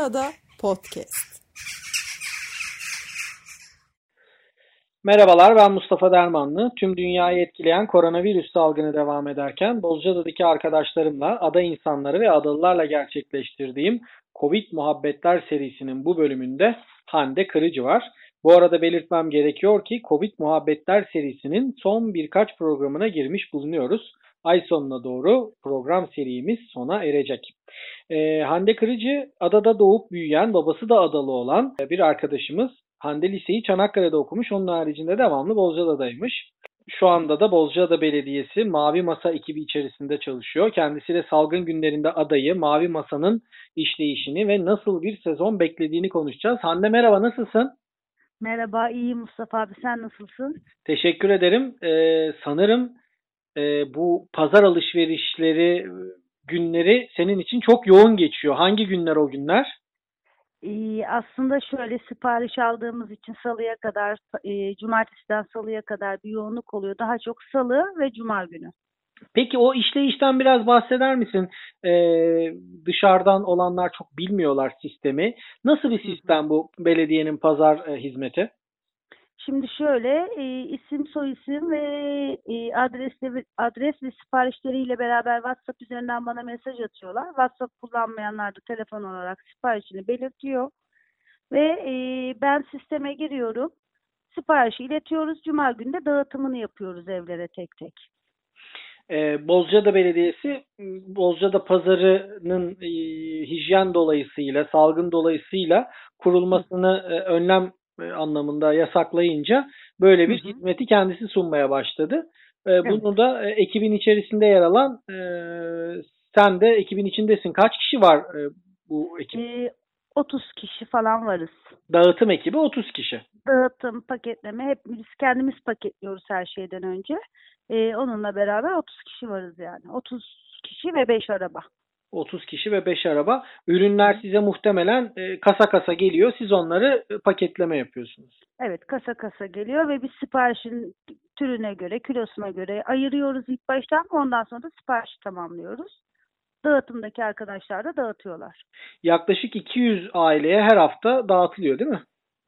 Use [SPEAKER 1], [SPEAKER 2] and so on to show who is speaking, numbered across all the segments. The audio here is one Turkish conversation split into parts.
[SPEAKER 1] Ada Podcast.
[SPEAKER 2] Merhabalar ben Mustafa Dermanlı. Tüm dünyayı etkileyen koronavirüs salgını devam ederken Bozcaada'daki arkadaşlarımla ada insanları ve adalılarla gerçekleştirdiğim Covid Muhabbetler serisinin bu bölümünde Hande Kırıcı var. Bu arada belirtmem gerekiyor ki Covid Muhabbetler serisinin son birkaç programına girmiş bulunuyoruz. Ay sonuna doğru program serimiz sona erecek. Ee, Hande Kırıcı adada doğup büyüyen, babası da adalı olan bir arkadaşımız. Hande liseyi Çanakkale'de okumuş. Onun haricinde devamlı Bozcaada'daymış. Şu anda da Bozcaada Belediyesi Mavi Masa ekibi içerisinde çalışıyor. Kendisiyle salgın günlerinde adayı, Mavi Masa'nın işleyişini ve nasıl bir sezon beklediğini konuşacağız. Hande merhaba nasılsın?
[SPEAKER 3] Merhaba, iyiyim Mustafa abi. Sen nasılsın?
[SPEAKER 2] Teşekkür ederim. Ee, sanırım e, bu pazar alışverişleri günleri senin için çok yoğun geçiyor. Hangi günler o günler?
[SPEAKER 3] Ee, aslında şöyle sipariş aldığımız için salıya kadar, e, cumartesiden salıya kadar bir yoğunluk oluyor. Daha çok salı ve cuma günü.
[SPEAKER 2] Peki o işleyişten biraz bahseder misin? Ee, dışarıdan olanlar çok bilmiyorlar sistemi. Nasıl bir sistem bu belediyenin pazar e, hizmeti?
[SPEAKER 3] Şimdi şöyle e, isim soyisim ve e, adresle adres ve siparişleriyle beraber WhatsApp üzerinden bana mesaj atıyorlar. WhatsApp kullanmayanlar da telefon olarak siparişini belirtiyor ve e, ben sisteme giriyorum. Siparişi iletiyoruz. Cuma günü de dağıtımını yapıyoruz evlere tek tek.
[SPEAKER 2] Ee, Bozcaada Belediyesi Bozcaada pazarının e, hijyen dolayısıyla, salgın dolayısıyla kurulmasını e, önlem anlamında yasaklayınca böyle bir hı hı. hizmeti kendisi sunmaya başladı. E, evet. Bunu da e, ekibin içerisinde yer alan e, sen de ekibin içindesin. Kaç kişi var e, bu ekip?
[SPEAKER 3] E, 30 kişi falan varız.
[SPEAKER 2] Dağıtım ekibi 30 kişi.
[SPEAKER 3] Dağıtım, paketleme hep biz kendimiz paketliyoruz her şeyden önce. E, onunla beraber 30 kişi varız yani. 30 kişi ve 5 araba.
[SPEAKER 2] 30 kişi ve 5 araba. Ürünler size muhtemelen e, kasa kasa geliyor. Siz onları e, paketleme yapıyorsunuz.
[SPEAKER 3] Evet kasa kasa geliyor ve biz siparişin türüne göre, kilosuna göre ayırıyoruz ilk baştan. Ondan sonra da siparişi tamamlıyoruz. Dağıtımdaki arkadaşlar da dağıtıyorlar.
[SPEAKER 2] Yaklaşık 200 aileye her hafta dağıtılıyor değil mi?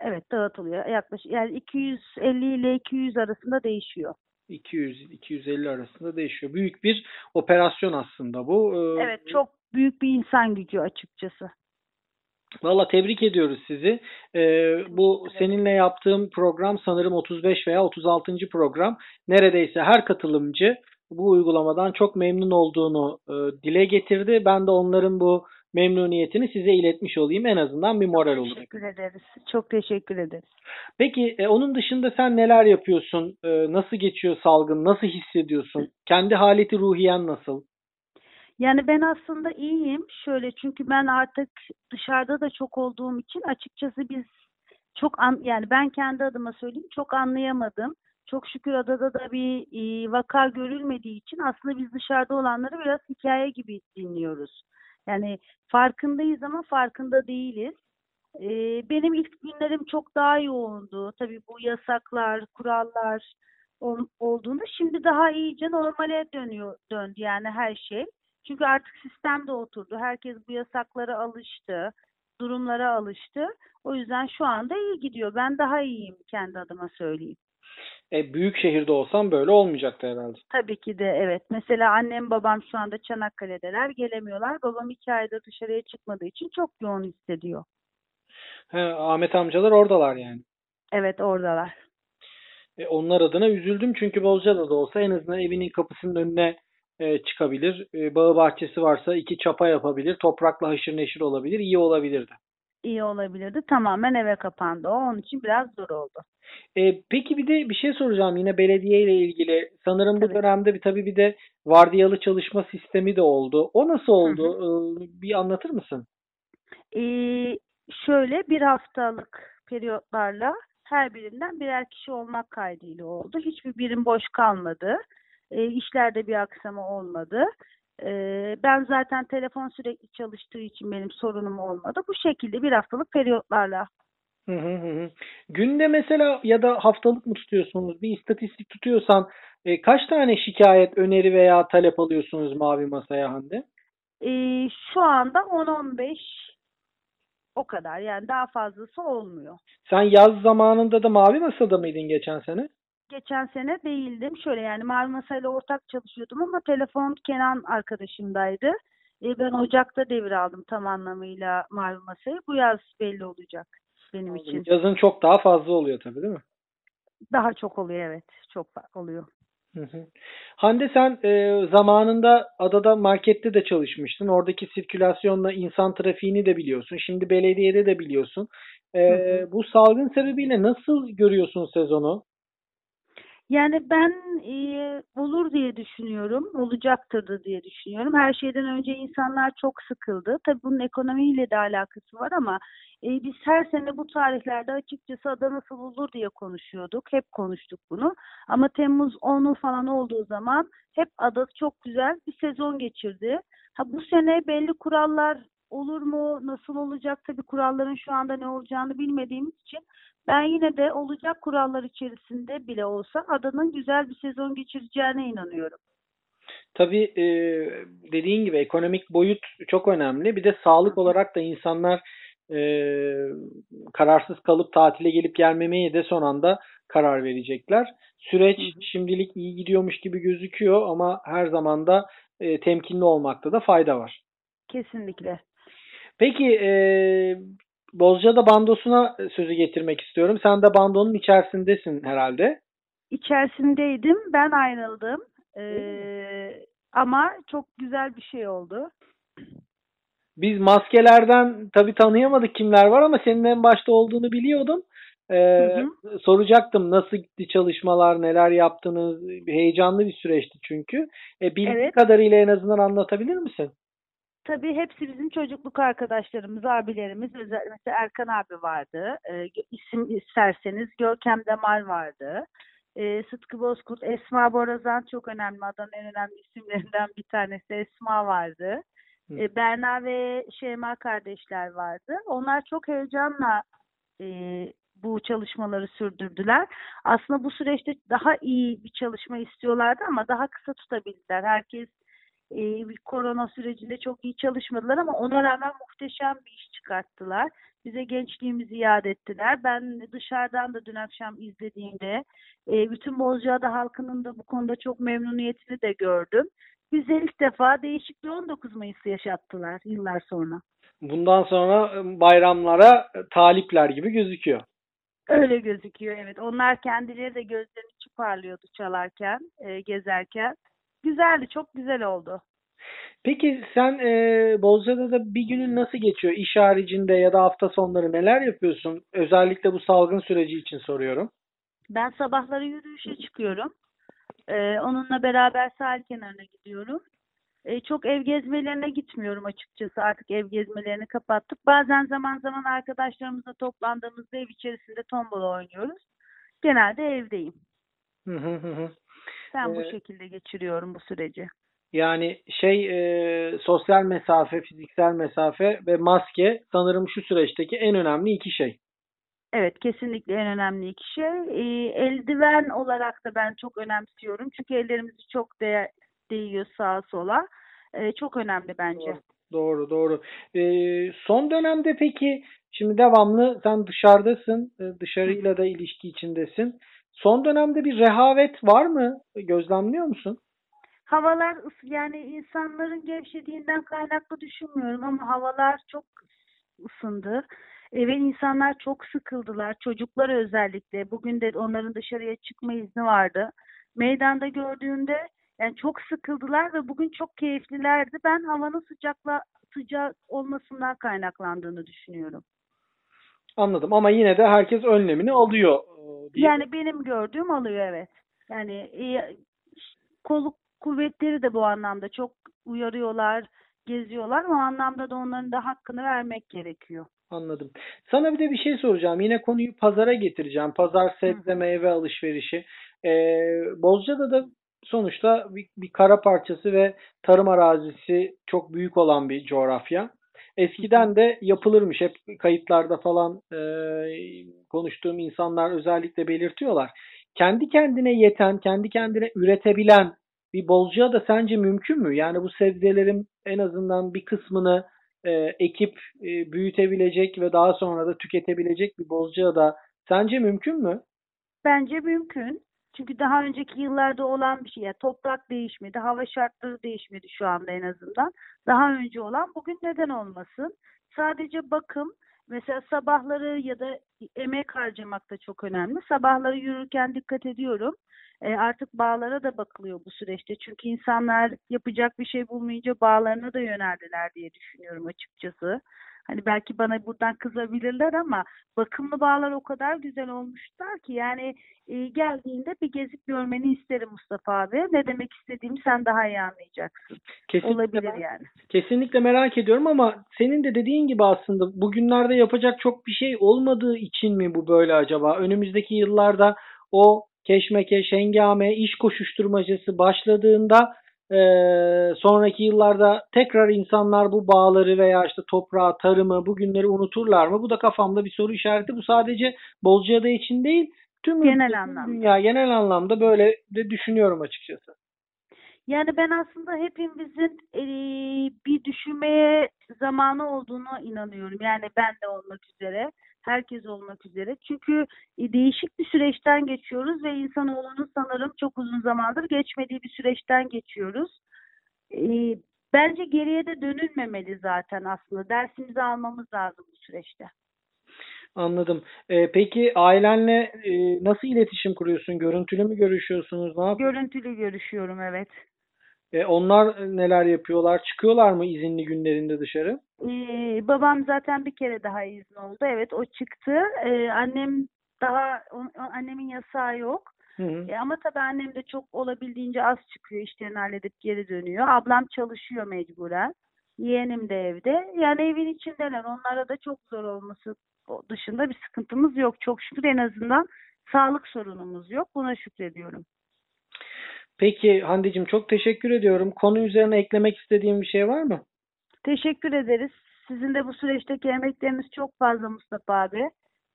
[SPEAKER 3] Evet dağıtılıyor. Yaklaşık yani 250 ile 200 arasında değişiyor.
[SPEAKER 2] 200-250 arasında değişiyor. Büyük bir operasyon aslında bu.
[SPEAKER 3] Ee, evet çok büyük bir insan gücü açıkçası.
[SPEAKER 2] Valla tebrik ediyoruz sizi. Ee, bu seninle yaptığım program sanırım 35 veya 36. program. Neredeyse her katılımcı bu uygulamadan çok memnun olduğunu e, dile getirdi. Ben de onların bu memnuniyetini size iletmiş olayım. En azından bir moral olur.
[SPEAKER 3] Teşekkür ederiz. Çok teşekkür ederiz.
[SPEAKER 2] Peki e, onun dışında sen neler yapıyorsun? E, nasıl geçiyor salgın? Nasıl hissediyorsun? Kendi haleti ruhiyen nasıl?
[SPEAKER 3] Yani ben aslında iyiyim. Şöyle çünkü ben artık dışarıda da çok olduğum için açıkçası biz çok an, yani ben kendi adıma söyleyeyim çok anlayamadım. Çok şükür adada da bir e, vaka görülmediği için aslında biz dışarıda olanları biraz hikaye gibi dinliyoruz. Yani farkındayız ama farkında değiliz. Ee, benim ilk günlerim çok daha yoğundu. Tabii bu yasaklar, kurallar olduğunda şimdi daha iyice normale dönüyor döndü yani her şey. Çünkü artık sistem de oturdu. Herkes bu yasaklara alıştı, durumlara alıştı. O yüzden şu anda iyi gidiyor. Ben daha iyiyim kendi adıma söyleyeyim.
[SPEAKER 2] E, büyük şehirde olsam böyle olmayacaktı herhalde.
[SPEAKER 3] Tabii ki de evet. Mesela annem babam şu anda Çanakkale'deler gelemiyorlar. Babam iki ayda dışarıya çıkmadığı için çok yoğun hissediyor.
[SPEAKER 2] He, Ahmet amcalar oradalar yani.
[SPEAKER 3] Evet oradalar.
[SPEAKER 2] E, onlar adına üzüldüm çünkü Bozcaada'da olsa en azından evinin kapısının önüne e, çıkabilir. E, bağı bahçesi varsa iki çapa yapabilir. Toprakla haşır neşir olabilir. iyi olabilirdi
[SPEAKER 3] iyi olabilirdi. Tamamen eve kapandı o. Onun için biraz zor oldu.
[SPEAKER 2] E, peki bir de bir şey soracağım yine belediye ile ilgili. Sanırım tabii. bu dönemde bir tabii bir de vardiyalı çalışma sistemi de oldu. O nasıl oldu? Hı hı. E, bir anlatır mısın?
[SPEAKER 3] E, şöyle bir haftalık periyotlarla her birinden birer kişi olmak kaydıyla oldu. Hiçbir birim boş kalmadı. E, işlerde bir aksama olmadı. Ee, ben zaten telefon sürekli çalıştığı için benim sorunum olmadı. Bu şekilde bir haftalık periyotlarla.
[SPEAKER 2] Hı hı hı. Günde mesela ya da haftalık mı tutuyorsunuz? Bir istatistik tutuyorsan e, kaç tane şikayet, öneri veya talep alıyorsunuz Mavi Masa'ya Hande?
[SPEAKER 3] E, şu anda 10-15 O kadar yani daha fazlası olmuyor.
[SPEAKER 2] Sen yaz zamanında da Mavi Masa'da mıydın geçen sene?
[SPEAKER 3] Geçen sene değildim. Şöyle yani Mavi Masa ile ortak çalışıyordum ama telefon Kenan arkadaşımdaydı. E, ben Ocak'ta devir aldım tam anlamıyla Mavi Masa'yı. Bu yaz belli olacak benim için.
[SPEAKER 2] Yazın çok daha fazla oluyor tabii değil mi?
[SPEAKER 3] Daha çok oluyor evet. Çok oluyor.
[SPEAKER 2] Hı hı. Hande sen e, zamanında adada markette de çalışmıştın. Oradaki sirkülasyonla insan trafiğini de biliyorsun. Şimdi belediyede de biliyorsun. E,
[SPEAKER 3] Hı hı.
[SPEAKER 2] bu salgın sebebiyle nasıl görüyorsun sezonu?
[SPEAKER 3] Yani ben e, olur diye düşünüyorum, olacaktır da diye düşünüyorum. Her şeyden önce insanlar çok sıkıldı. Tabii bunun ekonomiyle de alakası var ama e, biz her sene bu tarihlerde açıkçası ada nasıl olur diye konuşuyorduk. Hep konuştuk bunu. Ama Temmuz 10'u falan olduğu zaman hep ada çok güzel bir sezon geçirdi. Ha bu sene belli kurallar olur mu, nasıl olacak tabii kuralların şu anda ne olacağını bilmediğimiz için ben yine de olacak kurallar içerisinde bile olsa adanın güzel bir sezon geçireceğine inanıyorum.
[SPEAKER 2] Tabii e, dediğin gibi ekonomik boyut çok önemli. Bir de sağlık olarak da insanlar e, kararsız kalıp tatile gelip gelmemeye de son anda karar verecekler. Süreç şimdilik iyi gidiyormuş gibi gözüküyor ama her zaman da e, temkinli olmakta da fayda var.
[SPEAKER 3] Kesinlikle.
[SPEAKER 2] Peki e, Bozcaada bandosuna sözü getirmek istiyorum. Sen de bandonun içerisindesin herhalde.
[SPEAKER 3] İçerisindeydim. Ben ayrıldım. Ee, ama çok güzel bir şey oldu.
[SPEAKER 2] Biz maskelerden tabii tanıyamadık kimler var ama senin en başta olduğunu biliyordum. Ee,
[SPEAKER 3] Hı
[SPEAKER 2] Soracaktım nasıl gitti çalışmalar, neler yaptınız? Heyecanlı bir süreçti çünkü. E, bildiğin
[SPEAKER 3] Evet.
[SPEAKER 2] kadarıyla en azından anlatabilir misin?
[SPEAKER 3] Tabii hepsi bizim çocukluk arkadaşlarımız, abilerimiz. Özellikle Erkan abi vardı. Ee, isim isterseniz Görkem Demal vardı. Ee, Sıtkı Bozkurt, Esma Borazan çok önemli. Adanın en önemli isimlerinden bir tanesi Esma vardı. Ee, Berna ve Şeyma kardeşler vardı. Onlar çok heyecanla e, bu çalışmaları sürdürdüler. Aslında bu süreçte daha iyi bir çalışma istiyorlardı ama daha kısa tutabildiler. Herkes e, korona sürecinde çok iyi çalışmadılar ama ona rağmen muhteşem bir iş çıkarttılar. Bize gençliğimizi iade ettiler. Ben dışarıdan da dün akşam izlediğimde e, bütün Bozcaada halkının da bu konuda çok memnuniyetini de gördüm. Bize ilk defa değişik bir 19 Mayıs yaşattılar yıllar sonra.
[SPEAKER 2] Bundan sonra bayramlara e, talipler gibi gözüküyor.
[SPEAKER 3] Öyle gözüküyor evet. Onlar kendileri de gözlerini içi parlıyordu çalarken, e, gezerken. Güzeldi, çok güzel oldu.
[SPEAKER 2] Peki sen e, Bozcaada'da bir günün nasıl geçiyor? İş haricinde ya da hafta sonları neler yapıyorsun? Özellikle bu salgın süreci için soruyorum.
[SPEAKER 3] Ben sabahları yürüyüşe çıkıyorum. Ee, onunla beraber sahil kenarına gidiyorum. Ee, çok ev gezmelerine gitmiyorum açıkçası. Artık ev gezmelerini kapattık. Bazen zaman zaman arkadaşlarımızla toplandığımızda ev içerisinde tombala oynuyoruz. Genelde evdeyim.
[SPEAKER 2] Hı hı hı
[SPEAKER 3] Ben bu
[SPEAKER 2] Ee,
[SPEAKER 3] şekilde geçiriyorum bu süreci.
[SPEAKER 2] Yani şey e, sosyal mesafe, fiziksel mesafe ve maske sanırım şu süreçteki en önemli iki şey.
[SPEAKER 3] Evet, kesinlikle en önemli iki şey. Ee, eldiven olarak da ben çok önemsiyorum. Çünkü ellerimizi çok de değiyor sağa sola. Ee, çok önemli bence.
[SPEAKER 2] Doğru, doğru. Ee, son dönemde peki şimdi devamlı sen dışarıdasın, e, dışarıyla da ilişki içindesin. Son dönemde bir rehavet var mı? Gözlemliyor musun?
[SPEAKER 3] Havalar yani insanların gevşediğinden kaynaklı düşünmüyorum ama havalar çok ısındı. E, ve insanlar çok sıkıldılar. Çocuklar özellikle. Bugün de onların dışarıya çıkma izni vardı. Meydanda gördüğünde yani çok sıkıldılar ve bugün çok keyiflilerdi. Ben havanın sıcakla sıcak olmasından kaynaklandığını düşünüyorum.
[SPEAKER 2] Anladım ama yine de herkes önlemini alıyor. Diye.
[SPEAKER 3] Yani benim gördüğüm alıyor evet. Yani e, kolluk kuvvetleri de bu anlamda çok uyarıyorlar, geziyorlar. O anlamda da onların da hakkını vermek gerekiyor.
[SPEAKER 2] Anladım. Sana bir de bir şey soracağım. Yine konuyu pazara getireceğim. Pazar sebze meyve alışverişi. Ee, Bozcaada da sonuçta bir, bir kara parçası ve tarım arazisi çok büyük olan bir coğrafya. Eskiden de yapılırmış. Hep kayıtlarda falan e, konuştuğum insanlar özellikle belirtiyorlar. Kendi kendine yeten, kendi kendine üretebilen bir Bozcaada sence mümkün mü? Yani bu sebzelerin en azından bir kısmını e, ekip e, büyütebilecek ve daha sonra da tüketebilecek bir Bozcaada sence mümkün mü?
[SPEAKER 3] Bence mümkün. Çünkü daha önceki yıllarda olan bir şey. Yani toprak değişmedi, hava şartları değişmedi şu anda en azından. Daha önce olan bugün neden olmasın? Sadece bakım, mesela sabahları ya da emek harcamak da çok önemli. Sabahları yürürken dikkat ediyorum. E, artık bağlara da bakılıyor bu süreçte. Çünkü insanlar yapacak bir şey bulmayınca bağlarına da yöneldiler diye düşünüyorum açıkçası. Hani belki bana buradan kızabilirler ama bakımlı bağlar o kadar güzel olmuşlar ki yani e, geldiğinde bir gezip görmeni isterim Mustafa abi. Ne demek istediğimi sen daha iyi anlayacaksın. Kesinlikle Olabilir ben, yani.
[SPEAKER 2] Kesinlikle merak ediyorum ama senin de dediğin gibi aslında bugünlerde yapacak çok bir şey olmadığı için mi bu böyle acaba? Önümüzdeki yıllarda o keşmekeş, hengame, iş koşuşturmacası başladığında e, sonraki yıllarda tekrar insanlar bu bağları veya işte toprağı, tarımı, bugünleri unuturlar mı? Bu da kafamda bir soru işareti. Bu sadece Bozcaada için değil, tüm
[SPEAKER 3] genel anlamda.
[SPEAKER 2] dünya genel anlamda böyle de düşünüyorum açıkçası.
[SPEAKER 3] Yani ben aslında hepimizin e, bir düşünmeye zamanı olduğunu inanıyorum. Yani ben de olmak üzere herkes olmak üzere. Çünkü e, değişik bir süreçten geçiyoruz ve insanoğlunun sanırım çok uzun zamandır geçmediği bir süreçten geçiyoruz. E, bence geriye de dönülmemeli zaten aslında. Dersimizi almamız lazım bu süreçte.
[SPEAKER 2] Anladım. Ee, peki ailenle e, nasıl iletişim kuruyorsun? Görüntülü mü görüşüyorsunuz? Ne yapıyorsun?
[SPEAKER 3] Görüntülü görüşüyorum evet.
[SPEAKER 2] E, onlar neler yapıyorlar? Çıkıyorlar mı izinli günlerinde dışarı?
[SPEAKER 3] Ee, babam zaten bir kere daha izin oldu. Evet o çıktı. Ee, annem daha o, annemin yasağı yok. Hı hı. E, ama tabii annem de çok olabildiğince az çıkıyor. işlerini halledip geri dönüyor. Ablam çalışıyor mecburen. Yeğenim de evde. Yani evin içindeler. Onlara da çok zor olması dışında bir sıkıntımız yok. Çok şükür en azından sağlık sorunumuz yok. Buna şükrediyorum.
[SPEAKER 2] Peki Hande'cim çok teşekkür ediyorum. Konu üzerine eklemek istediğim bir şey var mı?
[SPEAKER 3] Teşekkür ederiz. Sizin de bu süreçteki emekleriniz çok fazla Mustafa abi.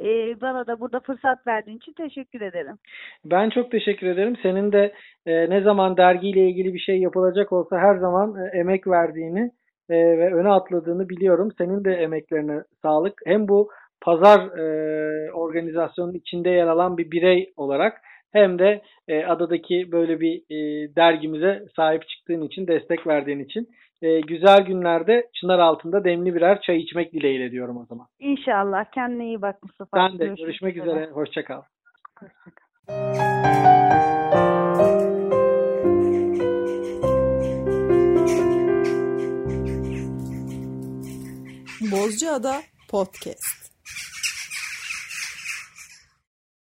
[SPEAKER 3] Ee, bana da burada fırsat verdiğin için teşekkür ederim.
[SPEAKER 2] Ben çok teşekkür ederim. Senin de e, ne zaman dergiyle ilgili bir şey yapılacak olsa her zaman e, emek verdiğini e, ve öne atladığını biliyorum. Senin de emeklerine sağlık. Hem bu pazar e, organizasyonun içinde yer alan bir birey olarak hem de e, adadaki böyle bir e, dergimize sahip çıktığın için, destek verdiğin için e, güzel günlerde çınar altında demli birer çay içmek dileğiyle diyorum o zaman.
[SPEAKER 3] İnşallah. Kendine iyi bak Mustafa.
[SPEAKER 2] Ben de. Görüşmek, görüşmek üzere. üzere. Hoşçakal. Hoşçakal.
[SPEAKER 1] Bozcaada Podcast